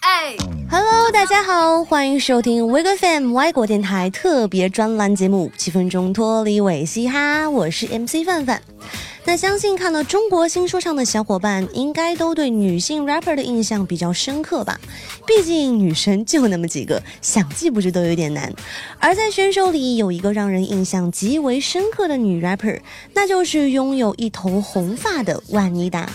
哎，Hello，大家好，欢迎收听 w i g FM 外国电台特别专栏节目《七分钟脱离伪嘻哈》，我是 MC 范范。那相信看了中国新说唱的小伙伴，应该都对女性 rapper 的印象比较深刻吧？毕竟女生就那么几个，想记不住都有点难。而在选手里有一个让人印象极为深刻的女 rapper，那就是拥有一头红发的万妮达。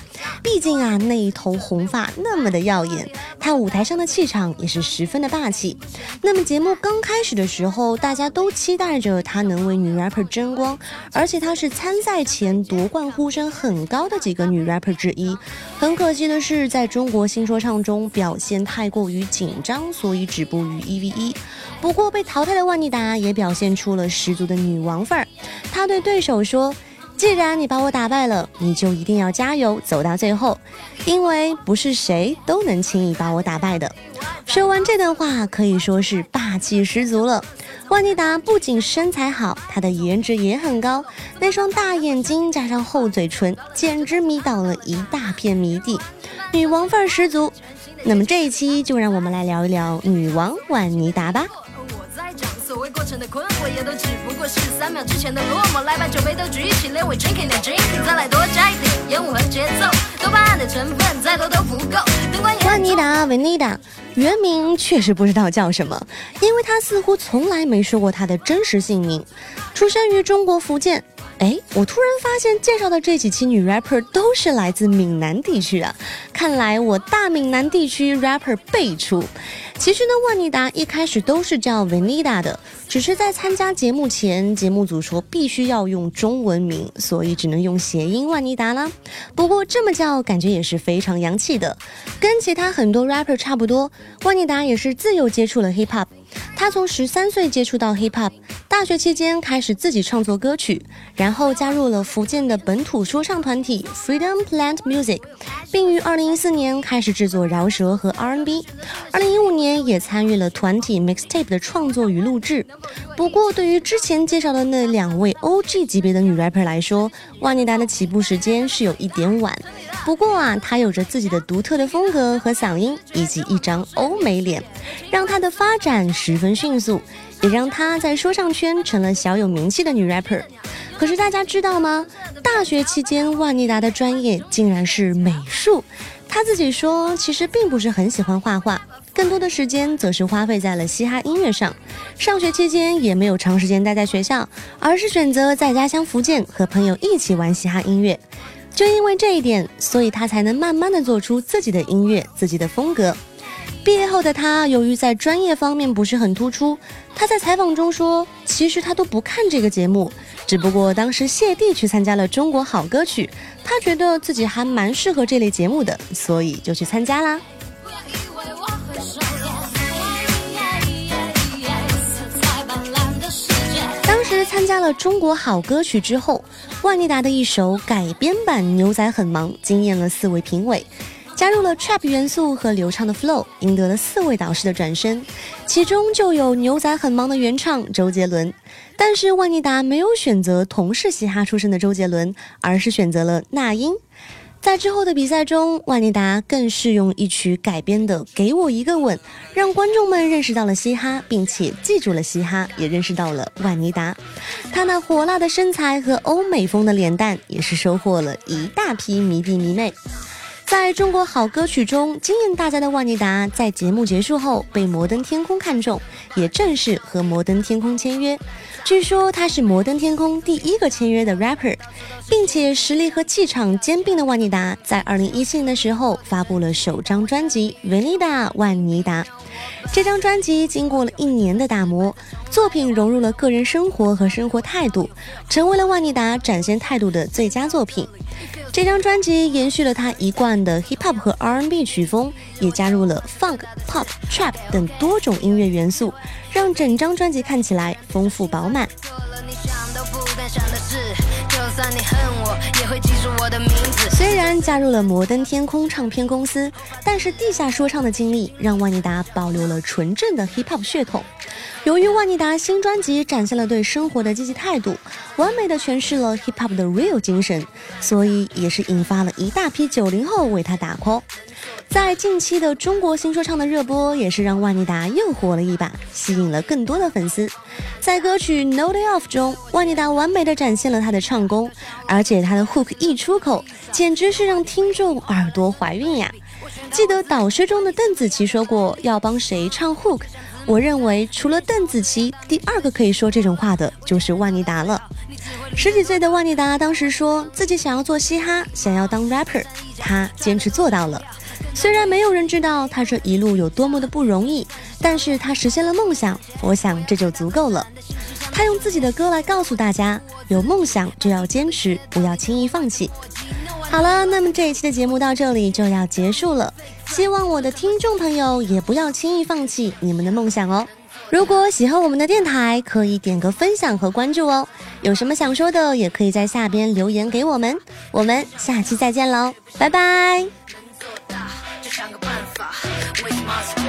毕竟啊，那一头红发那么的耀眼，她舞台上的气场也是十分的霸气。那么节目刚开始的时候，大家都期待着她能为女 rapper 争光，而且她是参赛前夺冠。呼声很高的几个女 rapper 之一，很可惜的是，在中国新说唱中表现太过于紧张，所以止步于一 v 一。不过被淘汰的万妮达也表现出了十足的女王范儿，她对对手说：“既然你把我打败了，你就一定要加油，走到最后，因为不是谁都能轻易把我打败的。”说完这段话，可以说是霸气十足了。万妮达不仅身材好，她的颜值也很高，那双大眼睛加上厚嘴唇，简直迷倒了一大片迷弟，女王范儿十足。那么这一期就让我们来聊一聊女王万妮达吧。为过程的困惑，也都只不过是三秒之前的落寞。来把酒杯都举起，连我 drinking 的 drinking，再来多加一点烟雾和节奏。多巴胺的成分再多都不够。万妮达维妮达，原名确实不知道叫什么，因为她似乎从来没说过她的真实姓名。出生于中国福建。哎，我突然发现介绍的这几期女 rapper 都是来自闽南地区啊！看来我大闽南地区 rapper 辈出。其实呢，万妮达一开始都是叫 Vanida 的，只是在参加节目前，节目组说必须要用中文名，所以只能用谐音万妮达啦。不过这么叫感觉也是非常洋气的，跟其他很多 rapper 差不多。万妮达也是自由接触了 hip hop。他从十三岁接触到 hip hop，大学期间开始自己创作歌曲，然后加入了福建的本土说唱团体 Freedom Plant Music，并于二零一四年开始制作饶舌和 R N B。二零一五年也参与了团体 Mixtape 的创作与录制。不过，对于之前介绍的那两位 OG 级别的女 rapper 来说，万妮达的起步时间是有一点晚。不过啊，她有着自己的独特的风格和嗓音，以及一张欧美脸，让她的发展。十分迅速，也让她在说唱圈成了小有名气的女 rapper。可是大家知道吗？大学期间，万妮达的专业竟然是美术。她自己说，其实并不是很喜欢画画，更多的时间则是花费在了嘻哈音乐上。上学期间也没有长时间待在学校，而是选择在家乡福建和朋友一起玩嘻哈音乐。就因为这一点，所以她才能慢慢的做出自己的音乐、自己的风格。毕业后的他，由于在专业方面不是很突出，他在采访中说，其实他都不看这个节目，只不过当时谢帝去参加了《中国好歌曲》，他觉得自己还蛮适合这类节目的，所以就去参加啦。当时参加了《中国好歌曲》之后，万妮达的一首改编版《牛仔很忙》惊艳了四位评委。加入了 trap 元素和流畅的 flow，赢得了四位导师的转身，其中就有牛仔很忙的原唱周杰伦。但是万妮达没有选择同是嘻哈出身的周杰伦，而是选择了那英。在之后的比赛中，万妮达更是用一曲改编的《给我一个吻》，让观众们认识到了嘻哈，并且记住了嘻哈，也认识到了万妮达。她那火辣的身材和欧美风的脸蛋，也是收获了一大批迷弟迷妹。在中国好歌曲中惊艳大家的万妮达，在节目结束后被摩登天空看中，也正式和摩登天空签约。据说她是摩登天空第一个签约的 rapper，并且实力和气场兼并的万妮达，在二零一七年的时候发布了首张专辑《Vanida 万妮达》。这张专辑经过了一年的打磨，作品融入了个人生活和生活态度，成为了万妮达展现态度的最佳作品。这张专辑延续了他一贯的 hip hop 和 R&B 曲风，也加入了 funk、pop、trap 等多种音乐元素，让整张专辑看起来丰富饱满。虽然加入了摩登天空唱片公司，但是地下说唱的经历让万妮达保留了纯正的 hip hop 血统。由于万妮达新专辑展现了对生活的积极态度，完美的诠释了 hip hop 的 real 精神，所以也是引发了一大批九零后为他打 call。在近期的中国新说唱的热播，也是让万妮达又火了一把，吸引了更多的粉丝。在歌曲《No Day Off》中，万妮达完美的展现了她的唱功，而且她的 hook 一出口，简直是让听众耳朵怀孕呀！记得导师中的邓紫棋说过要帮谁唱 hook，我认为除了邓紫棋，第二个可以说这种话的就是万妮达了。十几岁的万妮达当时说自己想要做嘻哈，想要当 rapper，她坚持做到了。虽然没有人知道他这一路有多么的不容易，但是他实现了梦想，我想这就足够了。他用自己的歌来告诉大家，有梦想就要坚持，不要轻易放弃。好了，那么这一期的节目到这里就要结束了，希望我的听众朋友也不要轻易放弃你们的梦想哦。如果喜欢我们的电台，可以点个分享和关注哦。有什么想说的，也可以在下边留言给我们。我们下期再见喽，拜拜。想个办法，为什么？